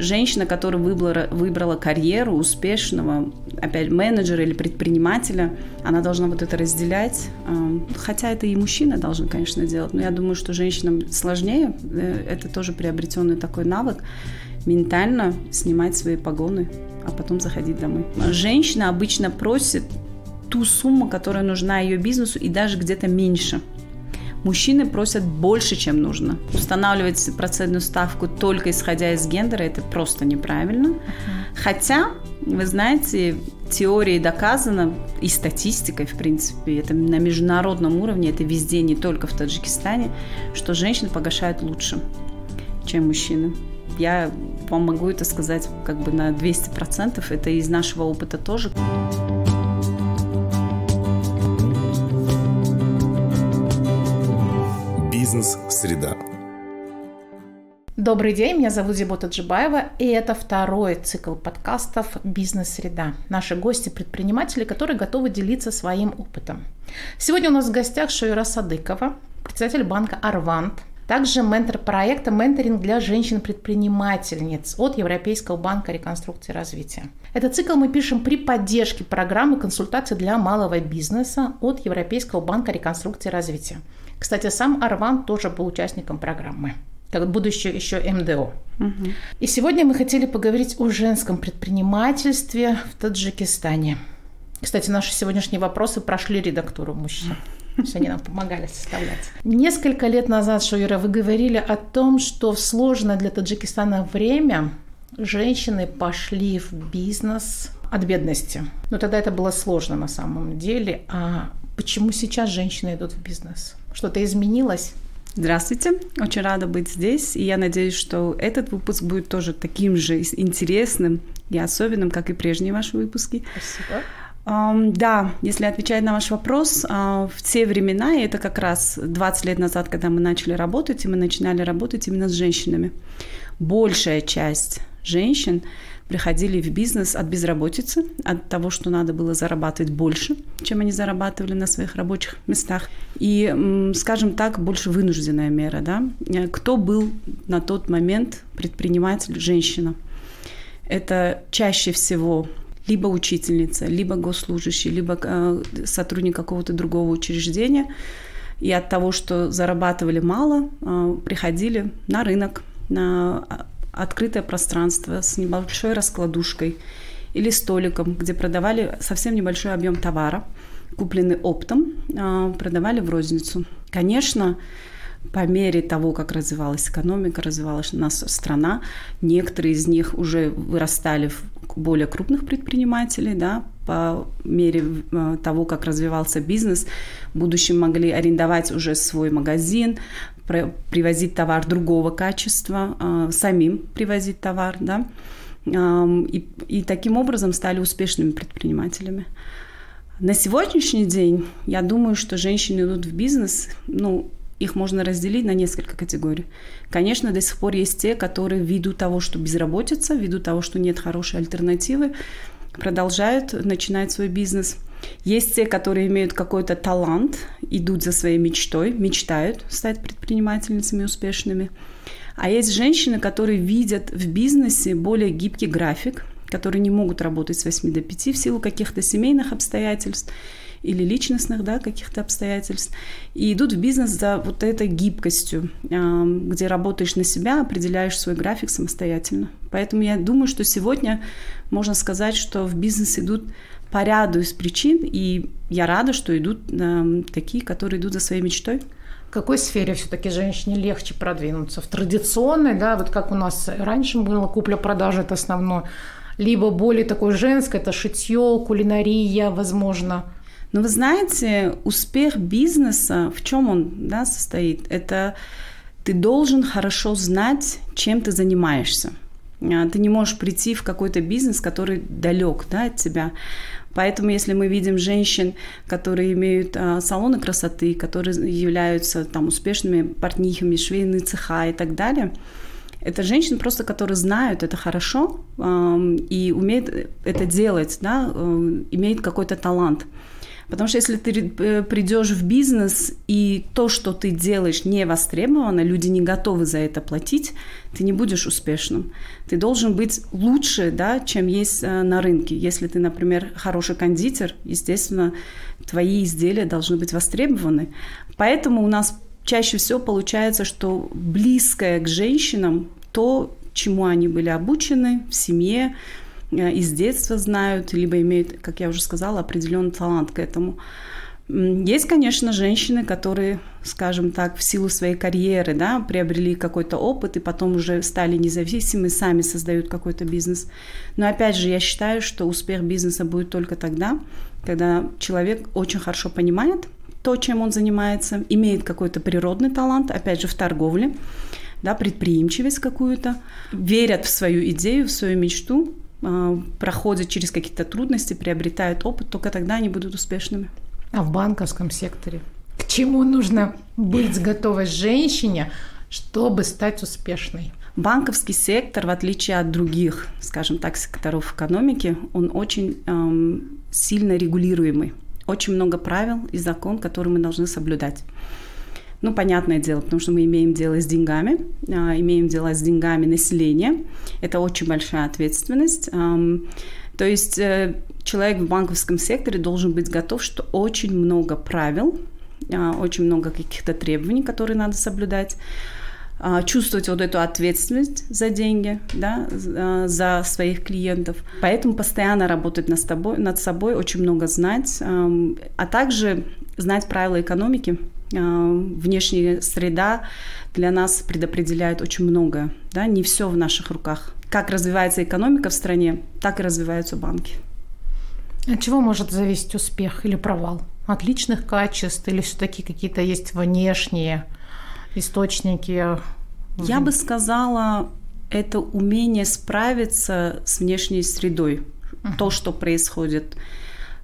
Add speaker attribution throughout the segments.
Speaker 1: Женщина, которая выбрала, выбрала карьеру успешного, опять менеджера или предпринимателя, она должна вот это разделять. Эм, хотя это и мужчина должен, конечно, делать, но я думаю, что женщинам сложнее. Э, это тоже приобретенный такой навык ментально снимать свои погоны, а потом заходить домой. Женщина обычно просит ту сумму, которая нужна ее бизнесу, и даже где-то меньше. Мужчины просят больше, чем нужно. Устанавливать процентную ставку только исходя из гендера – это просто неправильно. Uh-huh. Хотя, вы знаете, теорией доказано, и статистикой, в принципе, это на международном уровне, это везде, не только в Таджикистане, что женщины погашают лучше, чем мужчины. Я вам могу это сказать как бы на 200%, это из нашего опыта тоже.
Speaker 2: Бизнес-среда.
Speaker 3: Добрый день, меня зовут Зибота Джибаева, и это второй цикл подкастов «Бизнес-среда». Наши гости – предприниматели, которые готовы делиться своим опытом. Сегодня у нас в гостях Шойра Садыкова, председатель банка «Арвант», также ментор проекта «Менторинг для женщин-предпринимательниц» от Европейского банка реконструкции и развития. Этот цикл мы пишем при поддержке программы консультаций для малого бизнеса от Европейского банка реконструкции и развития. Кстати, сам Арван тоже был участником программы как будущее еще МДО. Угу. И сегодня мы хотели поговорить о женском предпринимательстве в Таджикистане. Кстати, наши сегодняшние вопросы прошли редактуру мужчин. То есть они нам помогали составлять. Несколько лет назад, Шуира, вы говорили о том, что в сложное для Таджикистана время женщины пошли в бизнес от бедности. Но тогда это было сложно на самом деле. А почему сейчас женщины идут в бизнес? Что-то изменилось?
Speaker 1: Здравствуйте, очень рада быть здесь, и я надеюсь, что этот выпуск будет тоже таким же интересным и особенным, как и прежние ваши выпуски.
Speaker 3: Спасибо.
Speaker 1: Да, если отвечать на ваш вопрос, а, в те времена, и это как раз 20 лет назад, когда мы начали работать, и мы начинали работать именно с женщинами, большая часть женщин приходили в бизнес от безработицы, от того, что надо было зарабатывать больше, чем они зарабатывали на своих рабочих местах. И, скажем так, больше вынужденная мера. Да? Кто был на тот момент предприниматель женщина? Это чаще всего либо учительница, либо госслужащий, либо э, сотрудник какого-то другого учреждения. И от того, что зарабатывали мало, э, приходили на рынок, на а, открытое пространство с небольшой раскладушкой или столиком, где продавали совсем небольшой объем товара, купленный оптом, э, продавали в розницу. Конечно, по мере того, как развивалась экономика, развивалась наша страна, некоторые из них уже вырастали в более крупных предпринимателей, да, по мере э, того, как развивался бизнес, в будущем могли арендовать уже свой магазин, привозить товар другого качества, э, самим привозить товар, да, и, и таким образом стали успешными предпринимателями. На сегодняшний день я думаю, что женщины идут в бизнес, ну, их можно разделить на несколько категорий. Конечно, до сих пор есть те, которые ввиду того, что безработица, ввиду того, что нет хорошей альтернативы, продолжают начинать свой бизнес. Есть те, которые имеют какой-то талант, идут за своей мечтой, мечтают стать предпринимательницами успешными. А есть женщины, которые видят в бизнесе более гибкий график, которые не могут работать с 8 до 5 в силу каких-то семейных обстоятельств или личностных да, каких-то обстоятельств, и идут в бизнес за вот этой гибкостью, где работаешь на себя, определяешь свой график самостоятельно. Поэтому я думаю, что сегодня можно сказать, что в бизнес идут по ряду из причин, и я рада, что идут такие, которые идут за своей мечтой.
Speaker 3: В какой сфере все-таки женщине легче продвинуться? В традиционной, да, вот как у нас раньше было, купля-продажа – это основное, либо более такой женское, это шитье, кулинария, возможно –
Speaker 1: но вы знаете, успех бизнеса, в чем он да, состоит? Это ты должен хорошо знать, чем ты занимаешься. А, ты не можешь прийти в какой-то бизнес, который далек да, от тебя. Поэтому, если мы видим женщин, которые имеют а, салоны красоты, которые являются там успешными портнихами, швейные цеха и так далее, это женщины просто, которые знают это хорошо э, и умеют это делать, да, э, имеют какой-то талант. Потому что если ты э, придешь в бизнес и то, что ты делаешь, не востребовано, люди не готовы за это платить, ты не будешь успешным. Ты должен быть лучше, да, чем есть э, на рынке. Если ты, например, хороший кондитер, естественно, твои изделия должны быть востребованы. Поэтому у нас чаще всего получается, что близкое к женщинам то, чему они были обучены в семье, из детства знают, либо имеют, как я уже сказала, определенный талант к этому. Есть, конечно, женщины, которые, скажем так, в силу своей карьеры, да, приобрели какой-то опыт и потом уже стали независимы, сами создают какой-то бизнес. Но опять же, я считаю, что успех бизнеса будет только тогда, когда человек очень хорошо понимает то, чем он занимается, имеет какой-то природный талант, опять же, в торговле, да, предприимчивость какую-то, верят в свою идею, в свою мечту, проходят через какие-то трудности, приобретают опыт, только тогда они будут успешными.
Speaker 3: А в банковском секторе? К чему нужно быть готовой женщине, чтобы стать успешной?
Speaker 1: Банковский сектор, в отличие от других, скажем так, секторов экономики, он очень эм, сильно регулируемый. Очень много правил и закон, которые мы должны соблюдать. Ну, понятное дело, потому что мы имеем дело с деньгами, а, имеем дело с деньгами населения. Это очень большая ответственность. То есть э, человек в банковском секторе должен быть готов, что очень много правил, а, очень много каких-то требований, которые надо соблюдать а, чувствовать вот эту ответственность за деньги, да, за своих клиентов. Поэтому постоянно работать над собой, над собой очень много знать, а также знать правила экономики, внешняя среда для нас предопределяет очень многое. Да? Не все в наших руках. Как развивается экономика в стране, так и развиваются банки.
Speaker 3: От чего может зависеть успех или провал? От личных качеств или все-таки какие-то есть внешние источники?
Speaker 1: Я бы сказала, это умение справиться с внешней средой. Uh-huh. То, что происходит,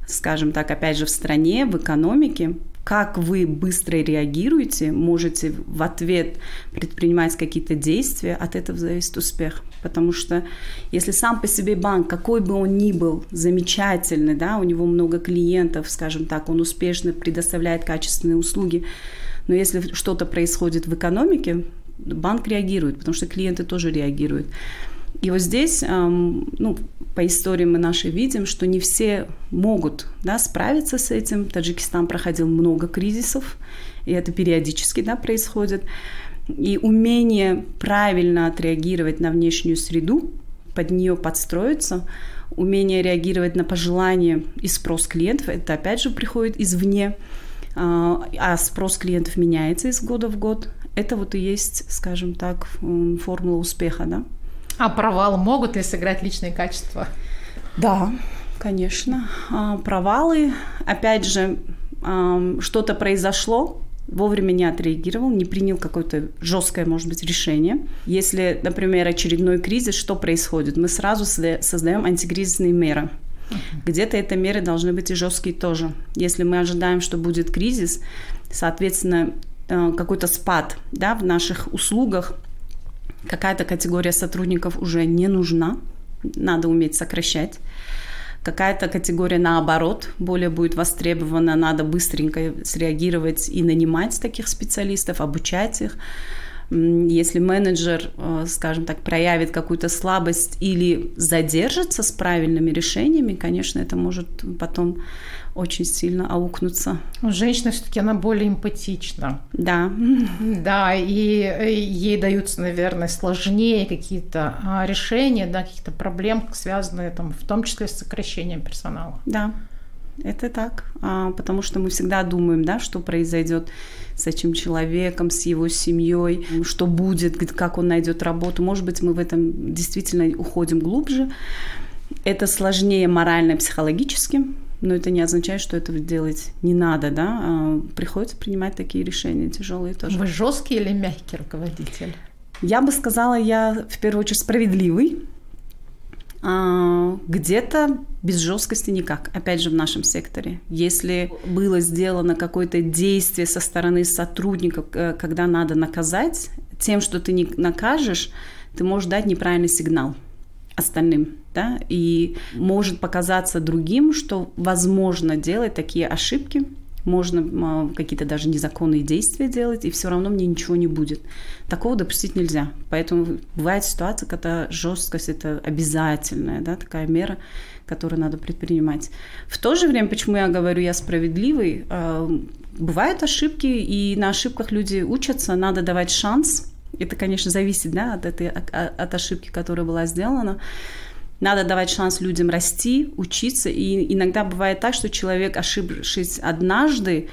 Speaker 1: скажем так, опять же, в стране, в экономике, как вы быстро реагируете, можете в ответ предпринимать какие-то действия, от этого зависит успех. Потому что если сам по себе банк, какой бы он ни был, замечательный, да, у него много клиентов, скажем так, он успешно предоставляет качественные услуги, но если что-то происходит в экономике, банк реагирует, потому что клиенты тоже реагируют. И вот здесь, ну, по истории мы нашей видим, что не все могут да, справиться с этим. Таджикистан проходил много кризисов, и это периодически да, происходит. И умение правильно отреагировать на внешнюю среду, под нее подстроиться, умение реагировать на пожелания и спрос клиентов, это опять же приходит извне, а, а спрос клиентов меняется из года в год. Это вот и есть, скажем так, формула успеха, да.
Speaker 3: А провал могут ли сыграть личные качества?
Speaker 1: Да, конечно. А, провалы, опять же, что-то произошло, вовремя не отреагировал, не принял какое-то жесткое, может быть, решение. Если, например, очередной кризис, что происходит? Мы сразу создаем антикризисные меры. Где-то эти меры должны быть и жесткие тоже. Если мы ожидаем, что будет кризис, соответственно, э, какой-то спад да, в наших услугах, какая-то категория сотрудников уже не нужна, надо уметь сокращать. Какая-то категория, наоборот, более будет востребована, надо быстренько среагировать и нанимать таких специалистов, обучать их. Если менеджер, э, скажем так, проявит какую-то слабость или задержится с правильными решениями, конечно, это может потом очень сильно аукнуться.
Speaker 3: Женщина все-таки она более эмпатична.
Speaker 1: Да.
Speaker 3: Да, и э, ей даются, наверное, сложнее какие-то а, решения, да, каких-то проблем, связанные там, в том числе с сокращением персонала.
Speaker 1: Да, это так, а, потому что мы всегда думаем, да, что произойдет с этим человеком, с его семьей, что будет, как он найдет работу. Может быть, мы в этом действительно уходим глубже. Это сложнее морально, психологически, но это не означает, что этого делать не надо, да. А приходится принимать такие решения тяжелые тоже.
Speaker 3: Вы жесткий или мягкий руководитель?
Speaker 1: Я бы сказала, я в первую очередь справедливый. А, где-то без жесткости никак. Опять же, в нашем секторе. Если было сделано какое-то действие со стороны сотрудников, э, когда надо наказать, тем, что ты не накажешь, ты можешь дать неправильный сигнал. остальным, да, и может показаться другим, что возможно делать такие ошибки, можно какие-то даже незаконные действия делать, и все равно мне ничего не будет. Такого допустить нельзя. Поэтому бывает ситуация, когда жесткость это обязательная, да, такая мера, которую надо предпринимать. В то же время, почему я говорю, я справедливый, а, бывают ошибки, и на ошибках люди учатся, надо давать шанс. Это, конечно, зависит да, от, этой, от ошибки, которая была сделана. Надо давать шанс людям расти, учиться. И иногда бывает так, что человек, ошибшись однажды,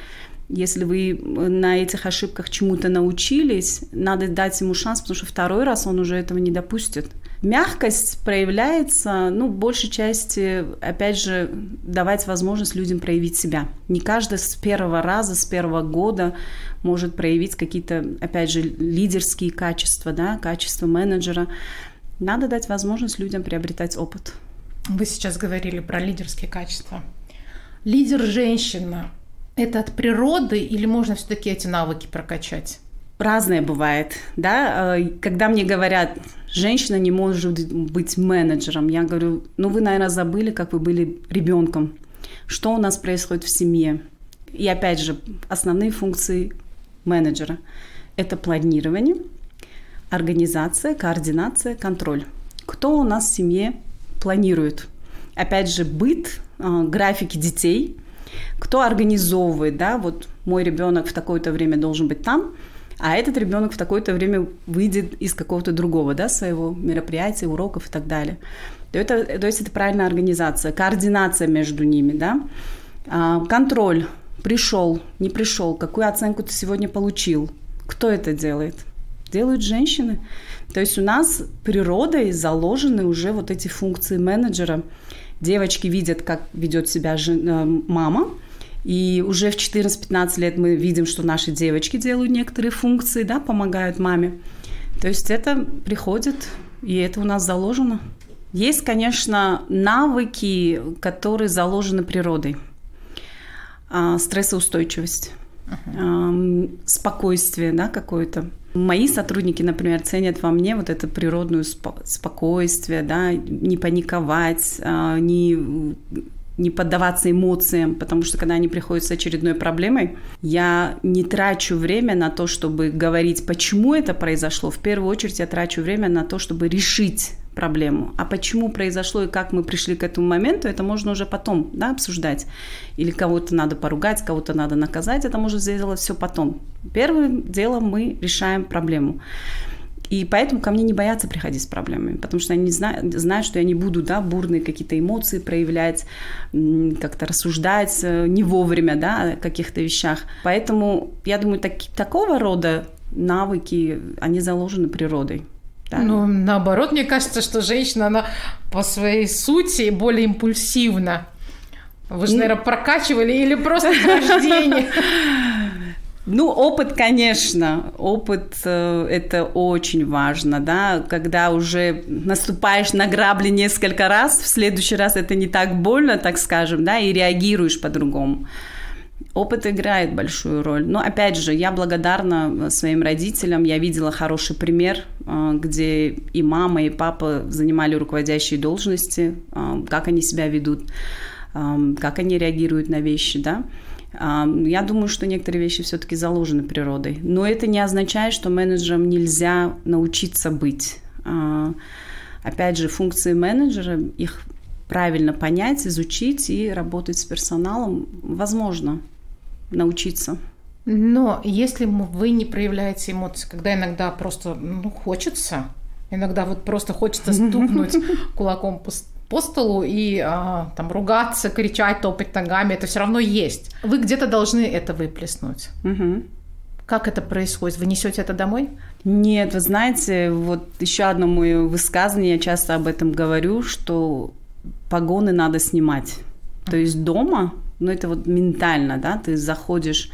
Speaker 1: если вы на этих ошибках чему-то научились, надо дать ему шанс, потому что второй раз он уже этого не допустит. Мягкость проявляется, ну, в большей части, опять же, давать возможность людям проявить себя. Не каждый с первого раза, с первого года может проявить какие-то, опять же, лидерские качества, да, качества менеджера. Надо дать возможность людям приобретать опыт.
Speaker 3: Вы сейчас говорили про лидерские качества. Лидер женщина – это от природы или можно все-таки эти навыки прокачать?
Speaker 1: Разное бывает, да. Э, когда мне говорят, женщина не может быть менеджером, я говорю, ну вы, наверное, забыли, как вы были ребенком, что у нас происходит в семье. И опять же, основные функции менеджера – это планирование – организация, координация, контроль. Кто у нас в семье планирует? Опять же, быт, а, графики детей, кто организовывает, да, вот мой ребенок в такое-то время должен быть там, а этот ребенок в такое-то время выйдет из какого-то другого, да, своего мероприятия, уроков и так далее. То, это, то есть это правильная организация, координация между ними, да, а, контроль, пришел, не пришел, какую оценку ты сегодня получил, кто это делает – делают женщины. То есть у нас природой заложены уже вот эти функции менеджера. Девочки видят, как ведет себя э, мама, и уже в 14-15 лет мы видим, что наши девочки делают некоторые функции, да, помогают маме. То есть это приходит, и это у нас заложено. Есть, конечно, навыки, которые заложены природой. А, стрессоустойчивость, uh-huh. спокойствие да, какое-то. Мои сотрудники, например, ценят во мне вот это природное спокойствие, да, не паниковать, а, не не поддаваться эмоциям, потому что когда они приходят с очередной проблемой, я не трачу время на то, чтобы говорить, почему это произошло. В первую очередь я трачу время на то, чтобы решить проблему. А почему произошло и как мы пришли к этому моменту, это можно уже потом да, обсуждать. Или кого-то надо поругать, кого-то надо наказать, это можно сделать все потом. Первым делом мы решаем проблему. И поэтому ко мне не боятся приходить с проблемами, потому что они знают, знают что я не буду да, бурные какие-то эмоции проявлять, как-то рассуждать э, не вовремя да, о каких-то вещах. Поэтому, я думаю, так, такого рода навыки, они заложены природой.
Speaker 3: Да. Ну, наоборот, мне кажется, что женщина, она по своей сути более импульсивна. Вы же, наверное, прокачивали или просто рождение?
Speaker 1: Ну, опыт, конечно, опыт э, это очень важно, да, когда уже наступаешь на грабли несколько раз, в следующий раз это не так больно, так скажем, да, и реагируешь по-другому. Опыт играет большую роль. Но опять же, я благодарна своим родителям. Я видела хороший пример, э, где и мама, и папа занимали руководящие должности, э, как они себя ведут, как они реагируют на вещи, да. Я думаю, что некоторые вещи все-таки заложены природой. Но это не означает, что менеджерам нельзя научиться быть. Опять же, функции менеджера, их правильно понять, изучить и работать с персоналом, возможно, научиться.
Speaker 3: Но если вы не проявляете эмоции, когда иногда просто ну, хочется, иногда вот просто хочется стукнуть кулаком по по столу и а, там ругаться, кричать, топать ногами, это все равно есть. Вы где-то должны это выплеснуть. Угу. Как это происходит? Вы несете это домой?
Speaker 1: Нет, вы знаете, вот еще одно мое высказывание, я часто об этом говорю, что погоны надо снимать. То есть дома, ну это вот ментально, да, ты заходишь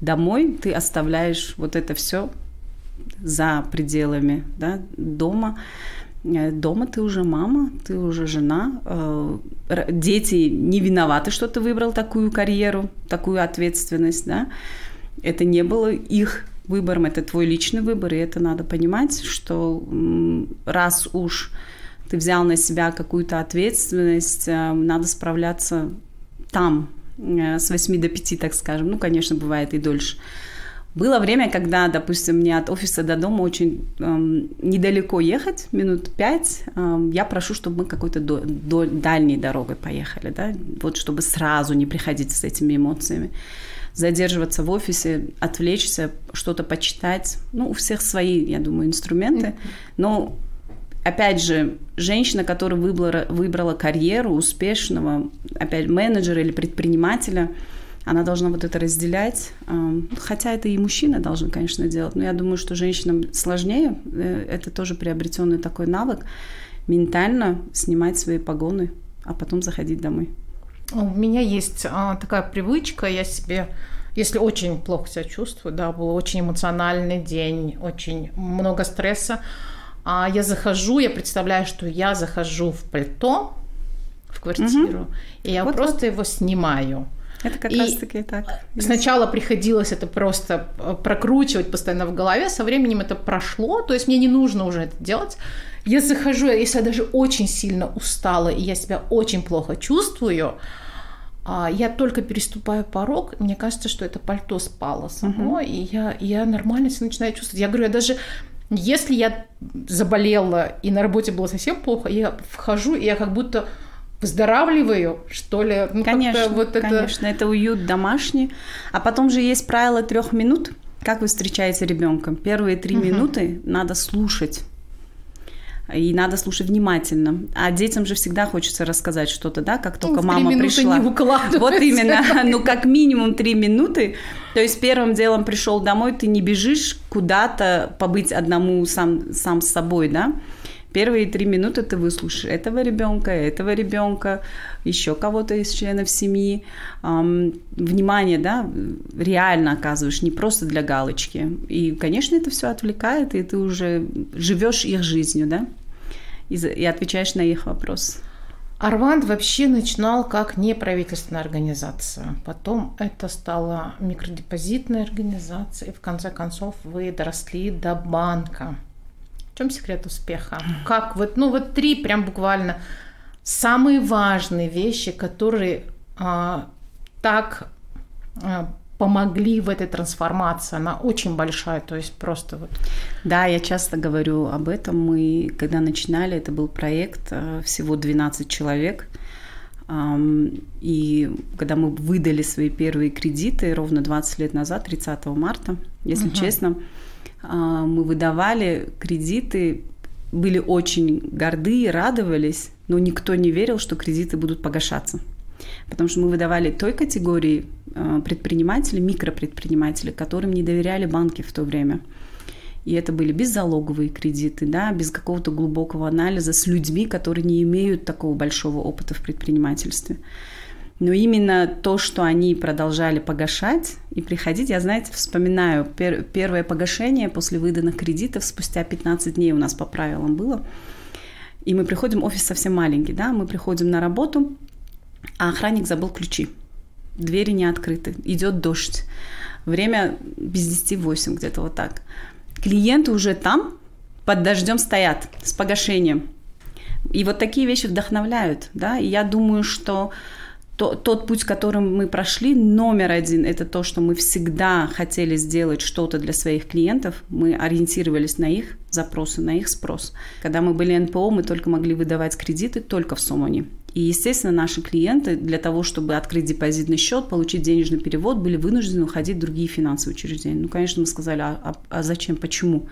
Speaker 1: домой, ты оставляешь вот это все за пределами да, дома. Э, дома ты уже мама, ты уже жена, э, дети не виноваты, что ты выбрал такую карьеру, такую ответственность, да. Это не было их выбором, это твой личный выбор, и это надо понимать, что раз уж ты взял на себя какую-то ответственность, э, надо справляться там, с 8 до 5, так скажем. Ну, конечно, бывает и дольше. Было время, когда, допустим, мне от офиса до дома очень эм, недалеко ехать, минут пять. Эм, я прошу, чтобы мы какой-то до, до, дальней дорогой поехали, да, вот чтобы сразу не приходить с этими эмоциями. Задерживаться в офисе, отвлечься, что-то почитать. Ну, у всех свои, я думаю, инструменты. Но опять же, женщина, которая выбрала, выбрала карьеру успешного, опять менеджера или предпринимателя – она должна вот это разделять. Хотя это и мужчина должен, конечно, делать. Но я думаю, что женщинам сложнее. Э, это тоже приобретенный такой навык. Ментально снимать свои погоны, а потом заходить домой.
Speaker 3: У меня есть а, такая привычка, я себе если очень плохо себя чувствую, да, был очень эмоциональный день, очень много стресса, а я захожу, я представляю, что я захожу в пальто в квартиру, угу. и я вот, просто вот. его снимаю.
Speaker 1: Это как и раз-таки так.
Speaker 3: Сначала приходилось это просто э, прокручивать постоянно в голове, со временем это прошло, то есть мне не нужно уже это делать. Я захожу, если я даже очень сильно устала, и я себя очень плохо чувствую, а, я только переступаю порог, мне кажется, что это пальто спало само, uh-huh. и я, я нормально себя начинаю чувствовать. Я говорю, я даже если я заболела и на работе было совсем плохо, я вхожу, и я как будто выздоравливаю, что ли.
Speaker 1: Ну, конечно, вот это... конечно, это уют домашний. А потом же есть правило трех минут. Как вы встречаете ребенка? Первые три угу. минуты надо слушать. И надо слушать внимательно. А детям же всегда хочется рассказать что-то, да, как только ну, мама пришла.
Speaker 3: Не
Speaker 1: вот именно, ну как минимум три минуты. То есть первым делом пришел домой, ты не бежишь куда-то побыть одному сам, сам с собой, да. Первые три минуты ты выслушаешь этого ребенка, этого ребенка, еще кого-то из членов семьи. Внимание, да, реально оказываешь, не просто для галочки. И, конечно, это все отвлекает, и ты уже живешь их жизнью, да, и, и отвечаешь на их вопрос.
Speaker 3: Арванд вообще начинал как неправительственная организация. Потом это стала микродепозитная организация. И в конце концов вы доросли до банка. В чем секрет успеха? Как вот, ну вот три прям буквально самые важные вещи, которые а, так а, помогли в этой трансформации. Она очень большая, то есть просто вот.
Speaker 1: Да, я часто говорю об этом. Мы, когда начинали, это был проект а, всего 12 человек. И когда мы выдали свои первые кредиты ровно 20 лет назад, 30 марта, если угу. честно, а, мы выдавали кредиты, были очень горды и радовались, но никто не верил, что кредиты будут погашаться. Потому что мы выдавали той категории а, предпринимателей, микропредпринимателей, которым не доверяли банки в то время. И это были беззалоговые кредиты, да, без какого-то глубокого анализа с людьми, которые не имеют такого большого опыта в предпринимательстве. Но именно то, что они продолжали погашать и приходить, я, знаете, вспоминаю пер- первое погашение после выданных кредитов спустя 15 дней у нас по правилам было. И мы приходим, офис совсем маленький, да, мы приходим на работу, а охранник забыл ключи. Двери не открыты, идет дождь. Время без 10 8 где-то вот так. Клиенты уже там под дождем стоят с погашением. И вот такие вещи вдохновляют, да, и я думаю, что то, тот путь, которым мы прошли, номер один, это то, что мы всегда хотели сделать что-то для своих клиентов. Мы ориентировались на их запросы, на их спрос. Когда мы были НПО, мы только могли выдавать кредиты только в Сомоне. И, естественно, наши клиенты для того, чтобы открыть депозитный счет, получить денежный перевод, были вынуждены уходить в другие финансовые учреждения. Ну, конечно, мы сказали, а, а, а зачем, почему?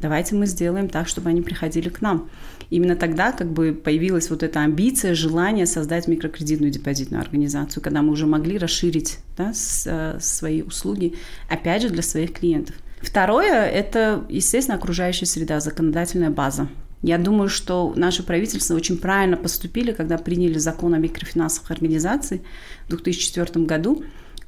Speaker 1: давайте мы сделаем так, чтобы они приходили к нам. Именно тогда как бы появилась вот эта амбиция, желание создать микрокредитную депозитную организацию, когда мы уже могли расширить да, с, э, свои услуги, опять же, для своих клиентов. Второе – это, естественно, окружающая среда, законодательная база. Я думаю, что наше правительство очень правильно поступили, когда приняли закон о микрофинансовых организациях в 2004 году.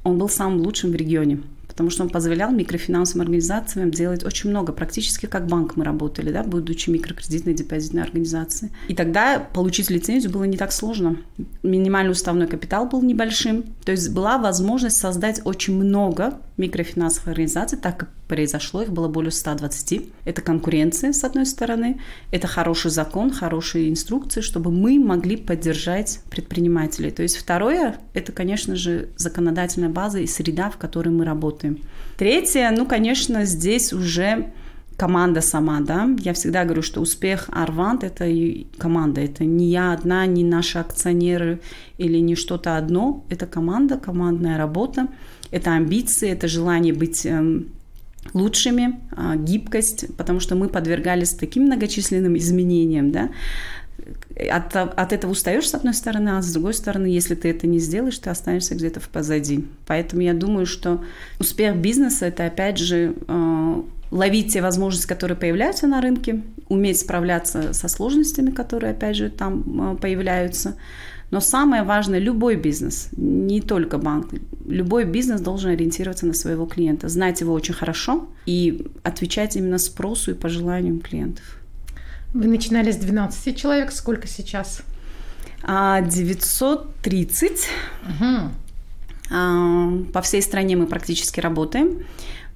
Speaker 1: Он был самым лучшим в регионе потому что он позволял микрофинансовым организациям делать очень много, практически как банк мы работали, да, будучи микрокредитной депозитной организацией. И тогда получить лицензию было не так сложно. Минимальный уставной капитал был небольшим, То есть была возможность создать очень много микрофинансовых организаций, так как произошло, их было более 120. Это конкуренция, с одной стороны, это хороший закон, хорошие инструкции, чтобы мы могли поддержать предпринимателей. То есть второе, это, конечно же, законодательная база и среда, в которой мы работаем. Третье, ну, конечно, здесь уже команда сама, да. Я всегда говорю, что успех Арвант – это и команда. Это не я одна, не наши акционеры или не что-то одно. Это команда, командная работа, это амбиции, это желание быть эм, лучшими, а, гибкость, потому что мы подвергались таким многочисленным изменениям, да, от, от этого устаешь с одной стороны, а с другой стороны, если ты это не сделаешь, ты останешься где-то в позади. Поэтому я думаю, что успех бизнеса это опять же э, ловить те возможности, которые появляются на рынке, уметь справляться со сложностями, которые, опять же, там э, появляются. Но самое важное, любой бизнес, не только банк, любой бизнес должен ориентироваться на своего клиента, знать его очень хорошо и отвечать именно спросу и пожеланиям клиентов.
Speaker 3: Вы начинали с 12 человек, сколько сейчас?
Speaker 1: 930. Угу. По всей стране мы практически работаем.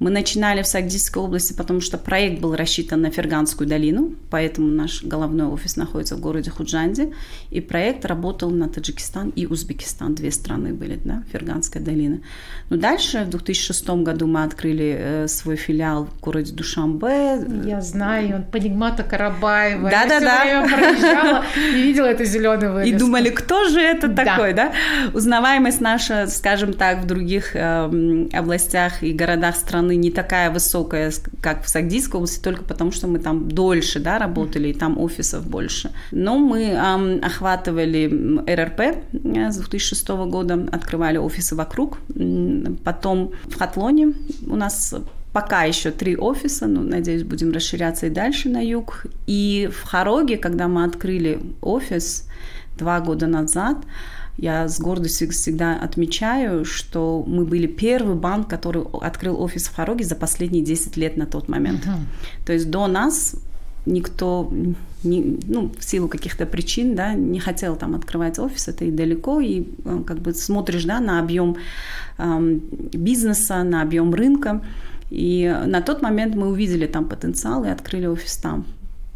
Speaker 1: Мы начинали в Сагдийской области, потому что проект был рассчитан на Ферганскую долину, поэтому наш головной офис находится в городе Худжанде, и проект работал на Таджикистан и Узбекистан, две страны были, да, Ферганская долина. Но дальше в 2006 году мы открыли э, свой филиал в городе Душамбе.
Speaker 3: Я знаю, он Панигмата Карабаева.
Speaker 1: Да, да, да.
Speaker 3: Я проезжала и видела эту зеленую вывеску.
Speaker 1: И думали, кто же это да. такой, да? Узнаваемость наша, скажем так, в других э, областях и городах страны страны не такая высокая, как в Сагдийской области, только потому что мы там дольше да, работали, и там офисов больше. Но мы эм, охватывали РРП э, с 2006 года, открывали офисы вокруг. Потом в Хатлоне у нас пока еще три офиса, но, надеюсь, будем расширяться и дальше на юг. И в Хароге, когда мы открыли офис два года назад, я с гордостью всегда отмечаю, что мы были первый банк, который открыл офис в Хароге за последние 10 лет на тот момент. Uh-huh. То есть до нас никто, не, ну, в силу каких-то причин, да, не хотел там открывать офис, это и далеко, и э, как бы смотришь, да, на объем э, бизнеса, на объем рынка, и на тот момент мы увидели там потенциал и открыли офис там.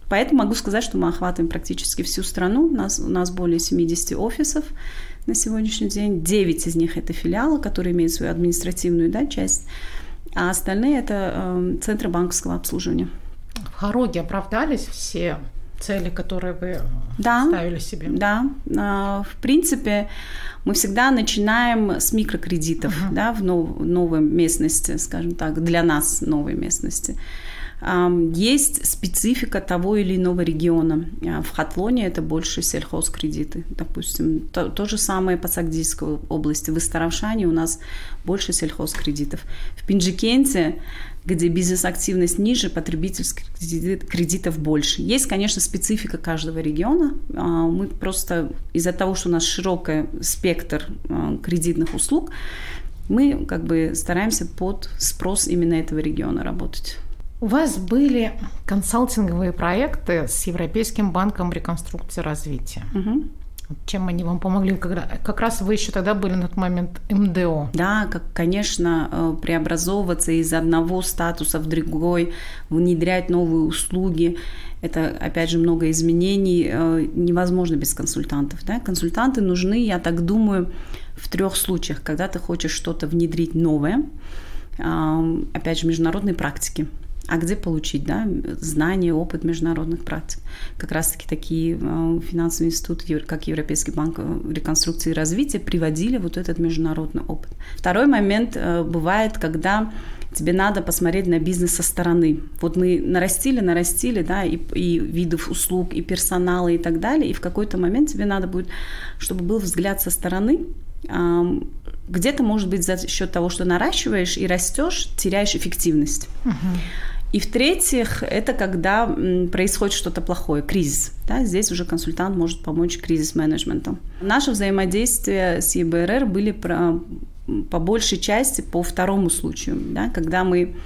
Speaker 1: Поэтому могу сказать, что мы охватываем практически всю страну. У нас, у нас более 70 офисов на сегодняшний день. 9 из них это филиалы, которые имеют свою административную да, часть, а остальные это э, центры банковского обслуживания.
Speaker 3: В Хароге оправдались все цели, которые вы да, ставили себе?
Speaker 1: Да, а, в принципе, мы всегда начинаем с микрокредитов uh-huh. да, в нов- новой местности, скажем так, для нас новой местности. Есть специфика того или иного региона. А, в Хатлоне это больше сельхозкредиты, допустим. То, то же самое по Сагдийской области. В Истаравшане у нас больше сельхозкредитов. В Пинджикенте где бизнес-активность ниже, потребительских кредитов больше. Есть, конечно, специфика каждого региона. А, мы просто из-за того, что у нас широкий спектр а, кредитных услуг, мы как бы стараемся под спрос именно этого региона работать.
Speaker 3: У вас были консалтинговые проекты с Европейским банком реконструкции и развития. Угу. Чем они вам помогли? Как раз вы еще тогда были на тот момент МДО.
Speaker 1: Да, как, конечно, э, преобразовываться из одного статуса в другой, внедрять новые услуги. Это, опять же, много изменений. Э, невозможно без консультантов. Да? Консультанты нужны, я так думаю, в трех случаях. Когда ты хочешь что-то внедрить новое, опять же, международные практики – а где получить да, знания, опыт международных практик. Как раз-таки такие э, финансовые институты, как Европейский банк э, реконструкции и развития, приводили вот этот международный опыт. Второй момент э, бывает, когда тебе надо посмотреть на бизнес со стороны. Вот мы нарастили, нарастили, да, и, и видов услуг, и персонала, и так далее, и в какой-то момент тебе надо будет, чтобы был взгляд со стороны, где-то, может быть, за счет того, что наращиваешь и растешь, теряешь эффективность. Uh-huh. И в-третьих, это когда происходит что-то плохое, кризис. Да, здесь уже консультант может помочь кризис-менеджменту. Наше взаимодействие с ЕБРР были про, по большей части по второму случаю, да, когда мы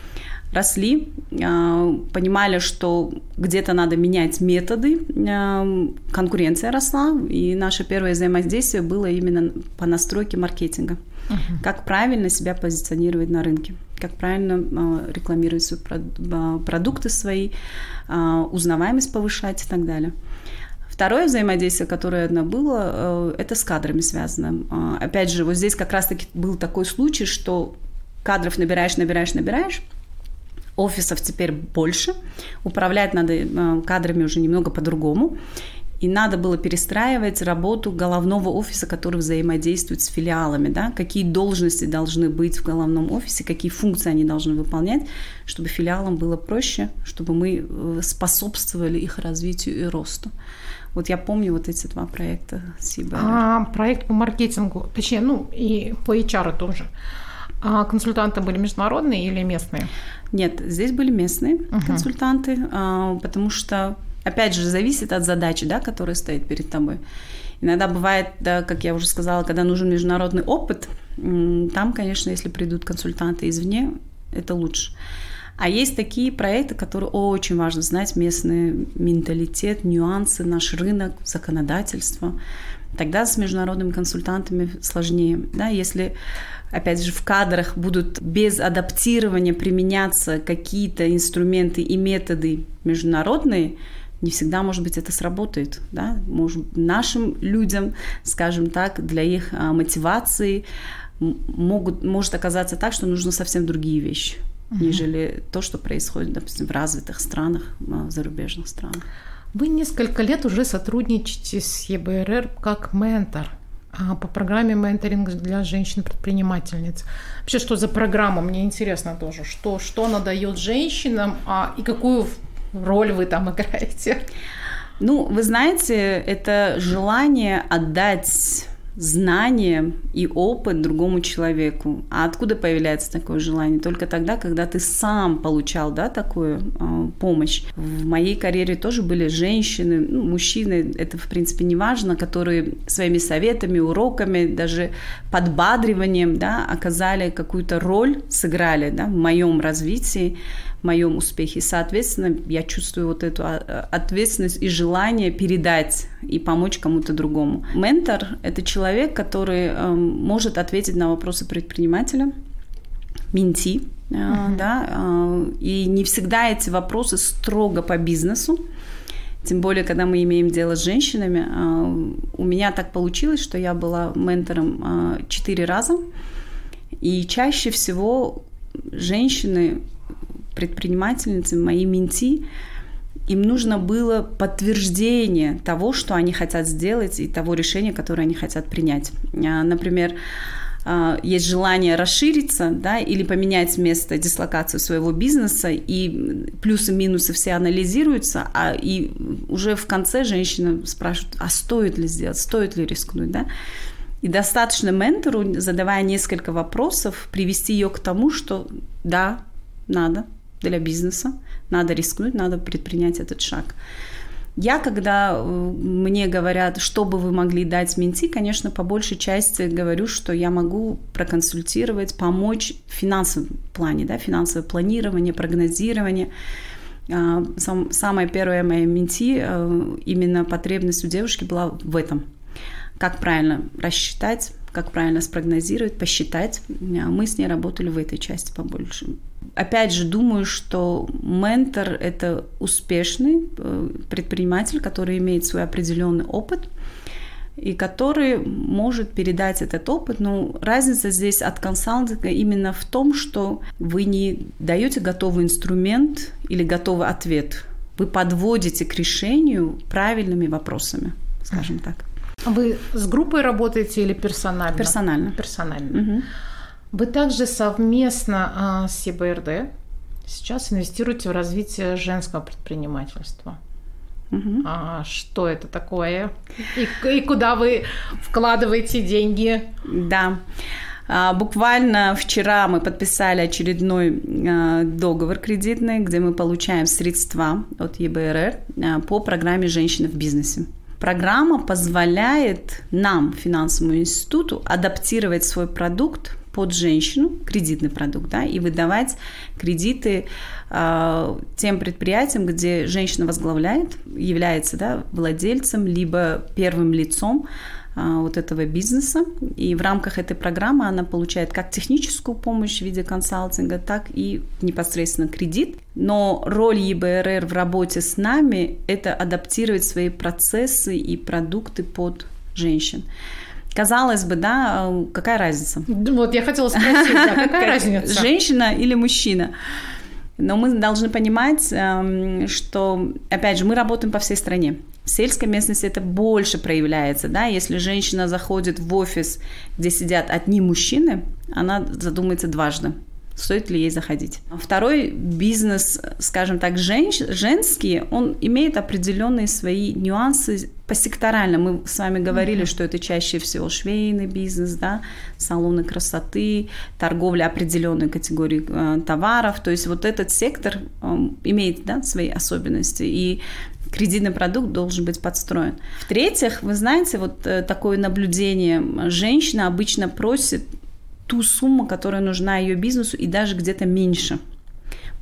Speaker 1: росли, а, понимали, что где-то надо менять методы, а, конкуренция росла, и наше первое взаимодействие было именно по настройке маркетинга. Uh-huh. Как правильно себя позиционировать на рынке, как правильно рекламировать свои продукты свои, узнаваемость повышать и так далее. Второе взаимодействие, которое одно было, э, это с кадрами связано. Опять же, вот здесь как раз-таки был такой случай, что кадров набираешь, набираешь, набираешь, офисов теперь больше, управлять надо э, кадрами уже немного по-другому. И надо было перестраивать работу головного офиса, который взаимодействует с филиалами, да, какие должности должны быть в головном офисе, какие функции они должны выполнять, чтобы филиалам было проще, чтобы мы э, способствовали их развитию и росту. Вот я помню вот эти два проекта
Speaker 3: Сиба. А, проект по маркетингу, точнее, ну и по HR тоже. А консультанты были международные или местные?
Speaker 1: Нет, здесь были местные uh-huh. консультанты, а, потому что, опять же, зависит от задачи, да, которая стоит перед тобой. Иногда бывает, да, как я уже сказала, когда нужен международный опыт, там, конечно, если придут консультанты извне, это лучше. А есть такие проекты, которые очень важно знать местный менталитет, нюансы, наш рынок, законодательство. Тогда с международными консультантами сложнее. Да? Если опять же, в кадрах будут без адаптирования применяться какие-то инструменты и методы международные, не всегда, может быть, это сработает. Да? Может, нашим людям, скажем так, для их а, мотивации могут, может оказаться так, что нужно совсем другие вещи, угу. нежели то, что происходит, допустим, в развитых странах, а, в зарубежных странах.
Speaker 3: Вы несколько лет уже сотрудничаете с ЕБРР как ментор – а, по программе менторинг для женщин-предпринимательниц. Вообще, что за программа? Мне интересно тоже, что, что она дает женщинам а, и какую роль вы там играете?
Speaker 1: Ну, вы знаете, это желание отдать знание и опыт другому человеку. А откуда появляется такое желание? Только тогда, когда ты сам получал да, такую э, помощь. В моей карьере тоже были женщины, ну, мужчины, это в принципе не важно, которые своими советами, уроками, даже подбадриванием да, оказали какую-то роль, сыграли да, в моем развитии моем успехе. Соответственно, я чувствую вот эту а, ответственность и желание передать и помочь кому-то другому. Ментор – это человек, который э, может ответить на вопросы предпринимателя, менти, uh-huh. да, э, и не всегда эти вопросы строго по бизнесу. Тем более, когда мы имеем дело с женщинами. У меня так получилось, что я была ментором четыре раза. И чаще всего женщины предпринимательницы, мои менти, им нужно было подтверждение того, что они хотят сделать и того решения, которое они хотят принять. А, например, а, есть желание расшириться да, или поменять место дислокацию своего бизнеса, и плюсы минусы все анализируются, а и уже в конце женщина спрашивает, а стоит ли сделать, стоит ли рискнуть, да? И достаточно ментору, задавая несколько вопросов, привести ее к тому, что да, надо, для бизнеса, надо рискнуть, надо предпринять этот шаг. Я, когда э, мне говорят, что бы вы могли дать менти, конечно, по большей части говорю, что я могу проконсультировать, помочь в финансовом плане, да, финансовое планирование, прогнозирование. А, сам, самая первая моя менти, э, именно потребность у девушки была в этом. Как правильно рассчитать, как правильно спрогнозировать, посчитать. А мы с ней работали в этой части побольше. Опять же, думаю, что ментор – это успешный э, предприниматель, который имеет свой определенный опыт и который может передать этот опыт. Но разница здесь от консалтинга именно в том, что вы не даете готовый инструмент или готовый ответ. Вы подводите к решению правильными вопросами, скажем так.
Speaker 3: Вы с группой работаете или персонально?
Speaker 1: Персонально.
Speaker 3: Персонально. Угу. Вы также совместно а, с ЕБРД сейчас инвестируете в развитие женского предпринимательства. Угу. А что это такое? И, и куда вы вкладываете деньги?
Speaker 1: Да. А, буквально вчера мы подписали очередной а, договор кредитный, где мы получаем средства от ЕБРР по программе «Женщины в бизнесе». Программа позволяет нам, финансовому институту, адаптировать свой продукт под женщину, кредитный продукт, да, и выдавать кредиты э, тем предприятиям, где женщина возглавляет, является да, владельцем, либо первым лицом а, вот этого бизнеса. И в рамках этой программы она получает как техническую помощь в виде консалтинга, так и непосредственно кредит. Но роль ЕБРР в работе с нами – это адаптировать свои процессы и продукты под женщин. Казалось бы, да, а, какая разница?
Speaker 3: Вот я хотела спросить, да, какая разница?
Speaker 1: Женщина или мужчина? Но мы должны понимать, эм, что, опять же, мы работаем по всей стране. В сельской местности это больше проявляется, да, если женщина заходит в офис, где сидят одни мужчины, она задумается дважды, стоит ли ей заходить. Второй бизнес, скажем так, женщ, женский, он имеет определенные свои нюансы посекторально. Мы с вами говорили, mm-hmm. что это чаще всего швейный бизнес, да, салоны красоты, торговля определенной категории э, товаров. То есть вот этот сектор э, имеет да, свои особенности. И кредитный продукт должен быть подстроен. В-третьих, вы знаете, вот э, такое наблюдение. Женщина обычно просит ту сумму, которая нужна ее бизнесу, и даже где-то меньше.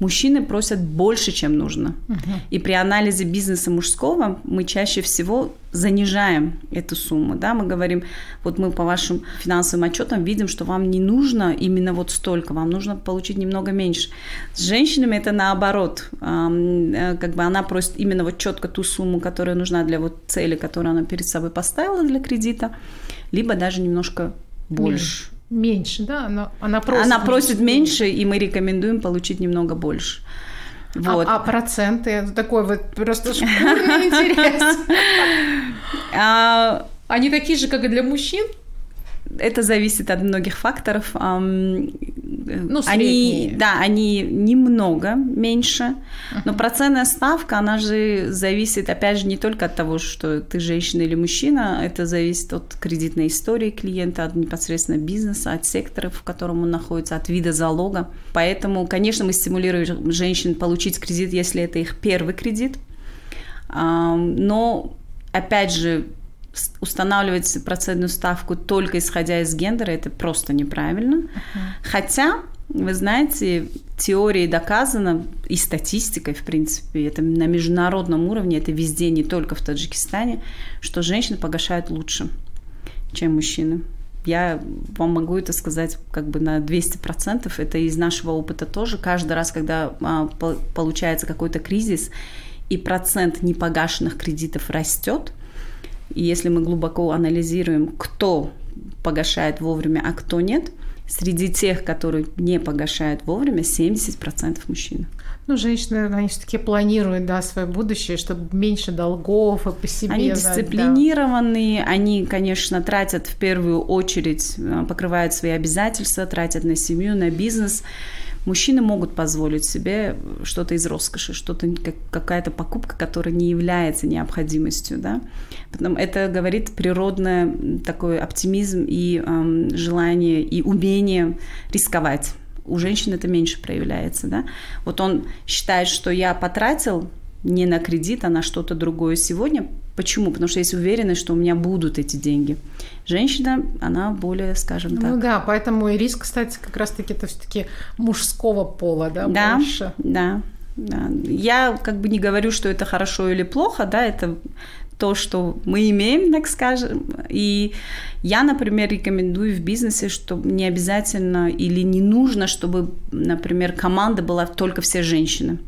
Speaker 1: Мужчины просят больше, чем нужно. Угу. И при анализе бизнеса мужского мы чаще всего занижаем эту сумму. Да? Мы говорим, вот мы по вашим финансовым отчетам видим, что вам не нужно именно вот столько, вам нужно получить немного меньше. С женщинами это наоборот. Э, как бы она просит именно вот четко ту сумму, которая нужна для вот цели, которую она перед собой поставила для кредита, либо даже немножко больше.
Speaker 3: Меньше, да? Она, она просит,
Speaker 1: она просит меньше, и мы рекомендуем получить немного больше.
Speaker 3: А, вот. А, а проценты? Такой вот просто шкурный интерес. А, Они такие же, как и для мужчин?
Speaker 1: Это зависит от многих факторов. Ну, они, да, они немного меньше, uh-huh. но процентная ставка, она же зависит, опять же, не только от того, что ты женщина или мужчина, это зависит от кредитной истории клиента, от непосредственно бизнеса, от сектора, в котором он находится, от вида залога. Поэтому, конечно, мы стимулируем женщин получить кредит, если это их первый кредит, но опять же, устанавливать процентную ставку только исходя из гендера, это просто неправильно. Uh-huh. Хотя, вы знаете, теорией доказано, и статистикой, в принципе, это на международном уровне, это везде, не только в Таджикистане, что женщины погашают лучше, чем мужчины. Я вам могу это сказать как бы на 200%. Это из нашего опыта тоже. Каждый раз, когда а, получается какой-то кризис, и процент непогашенных кредитов растет, и если мы глубоко анализируем, кто погашает вовремя, а кто нет, среди тех, которые не погашают вовремя, 70% мужчин.
Speaker 3: Ну, женщины, они все-таки планируют, да, свое будущее, чтобы меньше долгов и по себе.
Speaker 1: Они дисциплинированные, да. они, конечно, тратят в первую очередь, э, покрывают свои обязательства, тратят на семью, на бизнес. Мужчины могут позволить себе что-то из роскоши, что-то, какая-то покупка, которая не является необходимостью, да. Потом это говорит природный такой оптимизм и эм, желание и умение рисковать. У женщин это меньше проявляется, да. Вот он считает, что я потратил не на кредит, а на что-то другое сегодня. Почему? Потому что есть уверенность, что у меня будут эти деньги. Женщина, она более, скажем ну так.
Speaker 3: Ну да, поэтому и риск, кстати, как раз-таки это все-таки мужского пола, да,
Speaker 1: да
Speaker 3: больше.
Speaker 1: Да, да. Я как бы не говорю, что это хорошо или плохо, да, это то, что мы имеем, так скажем. И я, например, рекомендую в бизнесе, что не обязательно или не нужно, чтобы, например, команда была только все женщины.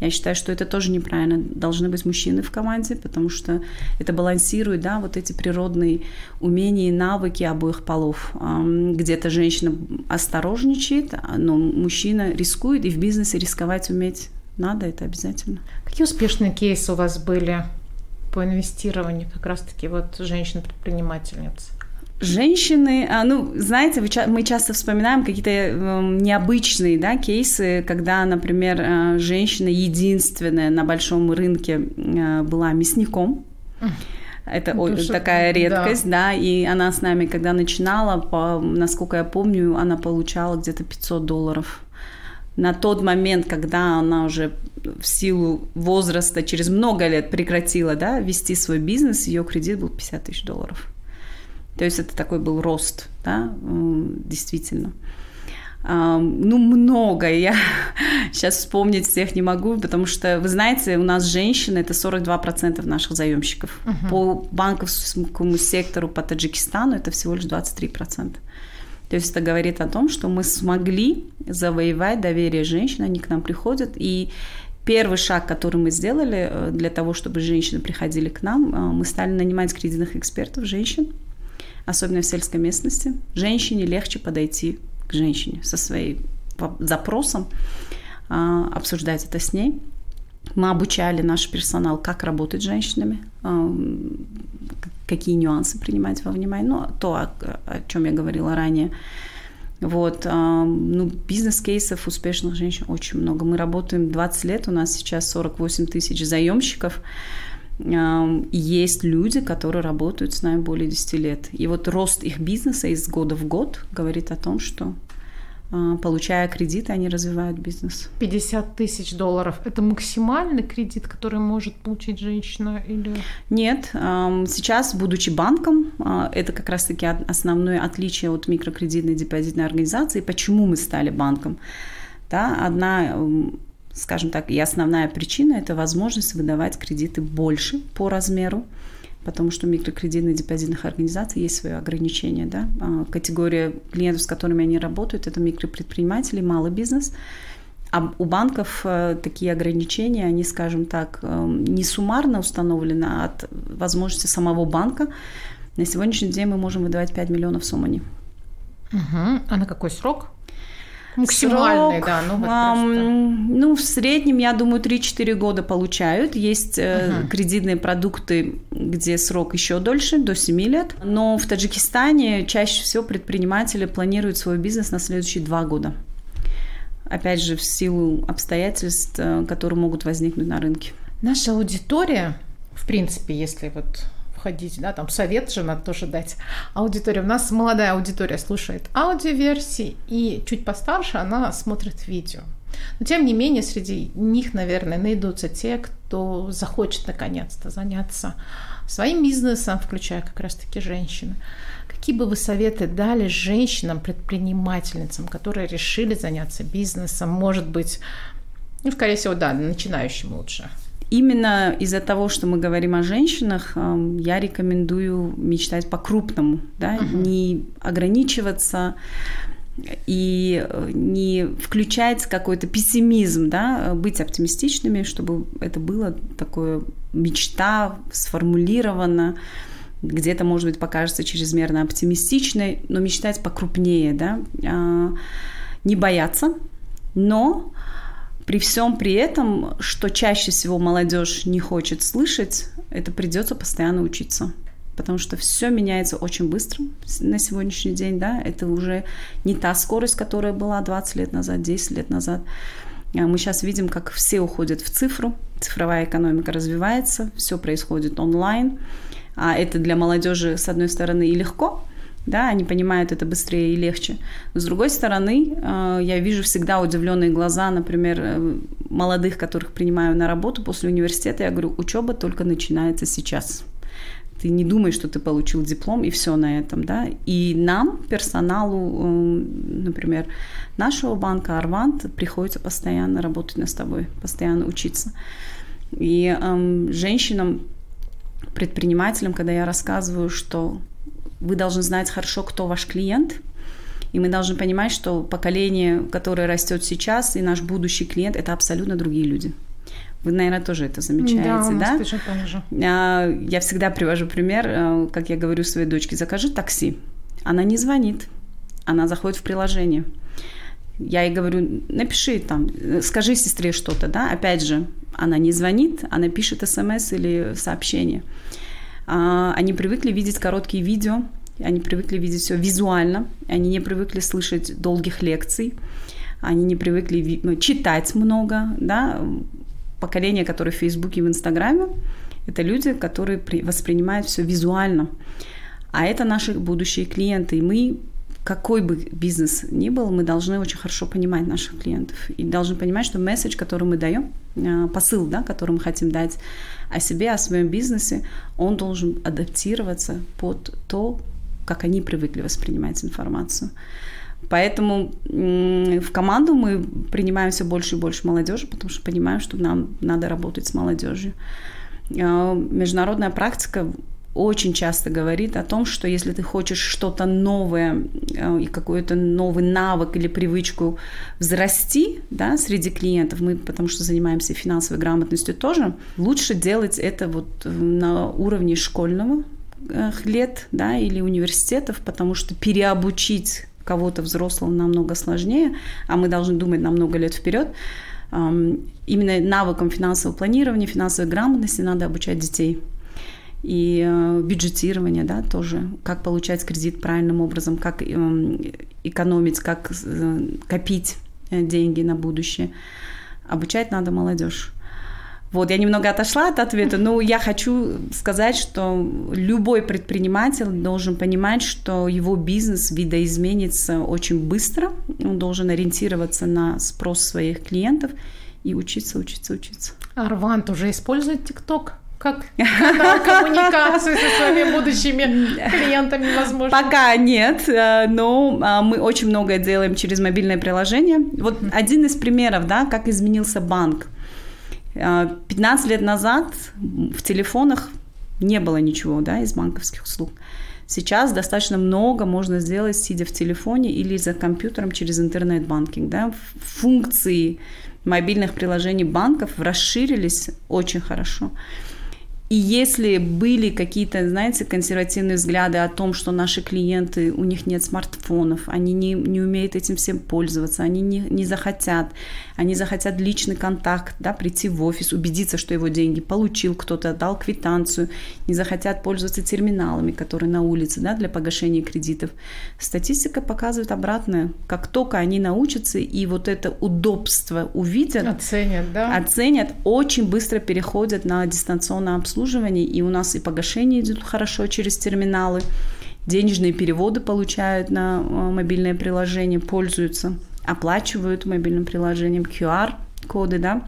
Speaker 1: Я считаю, что это тоже неправильно. Должны быть мужчины в команде, потому что это балансирует, да, вот эти природные умения и навыки обоих полов. Где-то женщина осторожничает, но мужчина рискует, и в бизнесе рисковать уметь надо, это обязательно.
Speaker 3: Какие успешные кейсы у вас были по инвестированию как раз-таки вот женщин-предпринимательниц?
Speaker 1: Женщины, а, ну, знаете, мы часто вспоминаем какие-то эм, необычные да, кейсы, когда, например, э, женщина единственная на большом рынке э, была мясником. Это ну, такая редкость, да. да, и она с нами, когда начинала, по, насколько я помню, она получала где-то 500 долларов. На тот момент, когда она уже в силу возраста через много лет прекратила да, вести свой бизнес, ее кредит был 50 тысяч долларов. То есть это такой был рост, да, действительно. Ну, много. Я сейчас вспомнить всех не могу, потому что, вы знаете, у нас женщины – это 42% наших заемщиков. Uh-huh. По банковскому сектору, по Таджикистану это всего лишь 23%. То есть это говорит о том, что мы смогли завоевать доверие женщин, они к нам приходят, и Первый шаг, который мы сделали э, для того, чтобы женщины приходили к нам, э, мы стали нанимать кредитных экспертов, женщин, особенно в сельской местности. Женщине легче подойти к женщине со своим запросом, а, обсуждать это с ней. Мы обучали наш персонал, как работать с женщинами, а, какие нюансы принимать во внимание. Ну, то, о, о чем я говорила ранее. Вот, а, ну, бизнес-кейсов успешных женщин очень много. Мы работаем 20 лет, у нас сейчас 48 тысяч заемщиков. Есть люди, которые работают с нами более 10 лет. И вот рост их бизнеса из года в год говорит о том, что а, получая кредиты, они развивают бизнес.
Speaker 3: 50 тысяч долларов – это максимальный кредит, который может получить женщина? Или...
Speaker 1: Нет. Сейчас, будучи банком, а, это как раз-таки основное отличие от микрокредитной депозитной организации. Почему мы стали банком? Да, одна скажем так, и основная причина – это возможность выдавать кредиты больше по размеру, потому что у микрокредитных депозитных организаций есть свои ограничения. Да? А, категория клиентов, с которыми они работают, это микропредприниматели, малый бизнес. А у банков э, такие ограничения, они, скажем так, э, не суммарно установлены, а от возможности самого банка. На сегодняшний день мы можем выдавать 5 миллионов суммани.
Speaker 3: Угу. А на какой срок? Максимальный,
Speaker 1: Срок, да. Ну, вот эм, ну, в среднем, я думаю, 3-4 года получают. Есть uh-huh. кредитные продукты, где срок еще дольше, до 7 лет. Но в Таджикистане чаще всего предприниматели планируют свой бизнес на следующие 2 года. Опять же, в силу обстоятельств, э, которые могут возникнуть на рынке.
Speaker 3: Наша аудитория, в принципе, если вот входить, да, там совет же надо тоже дать аудитории. У нас молодая аудитория слушает аудиоверсии, и чуть постарше она смотрит видео. Но тем не менее, среди них, наверное, найдутся те, кто захочет наконец-то заняться своим бизнесом, включая как раз-таки женщины. Какие бы вы советы дали женщинам, предпринимательницам, которые решили заняться бизнесом, может быть, ну, скорее всего, да, начинающим лучше?
Speaker 1: Именно из-за того, что мы говорим о женщинах, эм, я рекомендую мечтать по-крупному, да, uh-huh. не ограничиваться и э, не включать какой-то пессимизм, да, быть оптимистичными, чтобы это было такое мечта сформулирована, где-то, может быть, покажется чрезмерно оптимистичной, но мечтать покрупнее, да, а, не бояться, но при всем при этом, что чаще всего молодежь не хочет слышать, это придется постоянно учиться. Потому что все меняется очень быстро на сегодняшний день, да, это уже не та скорость, которая была 20 лет назад, 10 лет назад. А мы сейчас видим, как все уходят в цифру, цифровая экономика развивается, все происходит онлайн. А это для молодежи, с одной стороны, и легко, да, они понимают это быстрее и легче. Но с другой стороны, э, я вижу всегда удивленные глаза, например, э, молодых, которых принимаю на работу после университета. Я говорю, учеба только начинается сейчас. Ты не думаешь, что ты получил диплом и все на этом, да. И нам, персоналу, э, например, нашего банка Арвант, приходится постоянно работать над тобой, постоянно учиться. И эм, женщинам, предпринимателям, когда я рассказываю, что вы должны знать хорошо, кто ваш клиент, и мы должны понимать, что поколение, которое растет сейчас, и наш будущий клиент, это абсолютно другие люди. Вы, наверное, тоже это замечаете, да? У нас да? так же. А, я всегда привожу пример, э, как я говорю своей дочке, закажи такси. Она не звонит, она заходит в приложение. Я ей говорю, напиши там, скажи сестре что-то, да, опять же, она не звонит, она пишет смс или сообщение. А, они привыкли видеть короткие видео, они привыкли видеть все визуально, они не привыкли слышать долгих лекций, они не привыкли ну, читать много, да, поколение, которое в Фейсбуке и в Инстаграме, это люди, которые воспринимают все визуально. А это наши будущие клиенты. И мы, какой бы бизнес ни был, мы должны очень хорошо понимать наших клиентов. И должны понимать, что месседж, который мы даем, а, посыл, да, который мы хотим дать, о себе, о своем бизнесе, он должен адаптироваться под то, как они привыкли воспринимать информацию. Поэтому в команду мы принимаем все больше и больше молодежи, потому что понимаем, что нам надо работать с молодежью. А, международная практика очень часто говорит о том, что если ты хочешь что-то новое э, и какой-то новый навык или привычку взрасти да, среди клиентов, мы потому что занимаемся финансовой грамотностью тоже, лучше делать это вот на уровне школьного э, лет да, или университетов, потому что переобучить кого-то взрослого намного сложнее, а мы должны думать на много лет вперед. Именно навыкам финансового планирования, финансовой грамотности надо обучать детей и э, бюджетирование, да, тоже, как получать кредит правильным образом, как эм, экономить, как э, копить э, деньги на будущее. Обучать надо молодежь. Вот, я немного отошла от ответа, но я хочу сказать, что любой предприниматель должен понимать, что его бизнес видоизменится очень быстро, он должен ориентироваться на спрос своих клиентов и учиться, учиться, учиться.
Speaker 3: Арвант уже использует ТикТок? Как канал коммуникации со своими будущими клиентами, возможно?
Speaker 1: Пока нет, э, но а, мы очень многое делаем через мобильное приложение. Вот один из примеров, да, как изменился банк. 15 э, лет назад в телефонах не было ничего, да, из банковских услуг. Сейчас достаточно много можно сделать, сидя в телефоне или за компьютером через интернет-банкинг. Да? Функции мобильных приложений банков расширились очень хорошо. И если были какие-то, знаете, консервативные взгляды о том, что наши клиенты, у них нет смартфонов, они не, не умеют этим всем пользоваться, они не, не захотят, они захотят личный контакт, да, прийти в офис, убедиться, что его деньги получил кто-то, дал квитанцию, не захотят пользоваться терминалами, которые на улице, да, для погашения кредитов. Статистика показывает обратное. Как только они научатся и вот это удобство увидят,
Speaker 3: оценят, да?
Speaker 1: оценят, очень быстро переходят на дистанционное обслуживание обслуживании, и у нас и погашение идет хорошо через терминалы, денежные переводы получают на э, мобильное приложение, пользуются, оплачивают мобильным приложением QR-коды, да,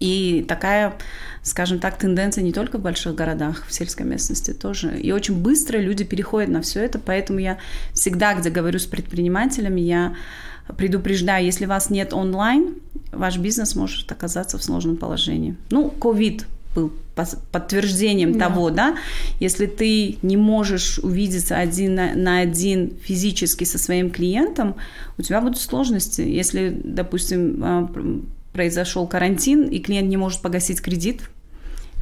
Speaker 1: и такая, скажем так, тенденция не только в больших городах, в сельской местности тоже. И очень быстро люди переходят на все это, поэтому я всегда, где говорю с предпринимателями, я предупреждаю, если вас нет онлайн, ваш бизнес может оказаться в сложном положении. Ну, ковид был подтверждением да. того, да, если ты не можешь увидеться один на, на один физически со своим клиентом, у тебя будут сложности. Если, допустим, а, произошел карантин, и клиент не может погасить кредит,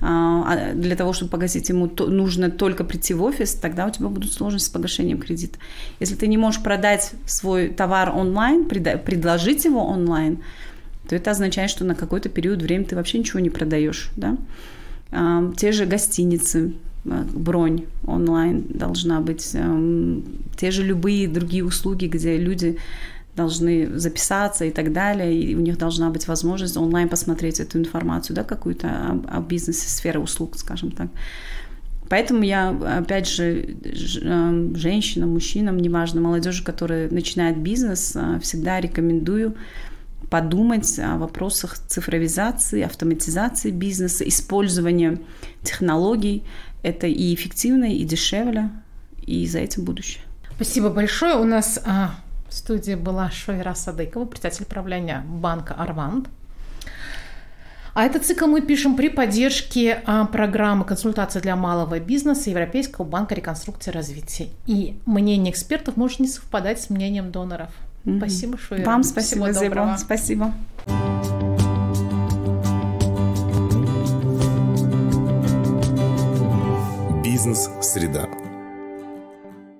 Speaker 1: а, а для того, чтобы погасить ему, нужно только прийти в офис, тогда у тебя будут сложности с погашением кредита. Если ты не можешь продать свой товар онлайн, предложить его онлайн, то это означает, что на какой-то период времени ты вообще ничего не продаешь, да. А, те же гостиницы, а, бронь онлайн должна быть, а, те же любые другие услуги, где люди должны записаться и так далее, и у них должна быть возможность онлайн посмотреть эту информацию, да, какую-то о, о бизнесе, сфере услуг, скажем так. Поэтому я, опять же, женщинам, мужчинам, неважно, молодежи, которые начинают бизнес, всегда рекомендую подумать о вопросах цифровизации, автоматизации бизнеса, использования технологий. Это и эффективно, и дешевле, и за этим будущее.
Speaker 3: Спасибо большое. У нас а, в студии была Шойра Садыкова, председатель правления банка «Арвант». А этот цикл мы пишем при поддержке а, программы «Консультация для малого бизнеса» Европейского банка реконструкции и развития. И мнение экспертов может не совпадать с мнением доноров. Mm-hmm. Спасибо, Шуира.
Speaker 1: Вам спасибо, Всего Зебра. Спасибо.
Speaker 2: Бизнес-среда.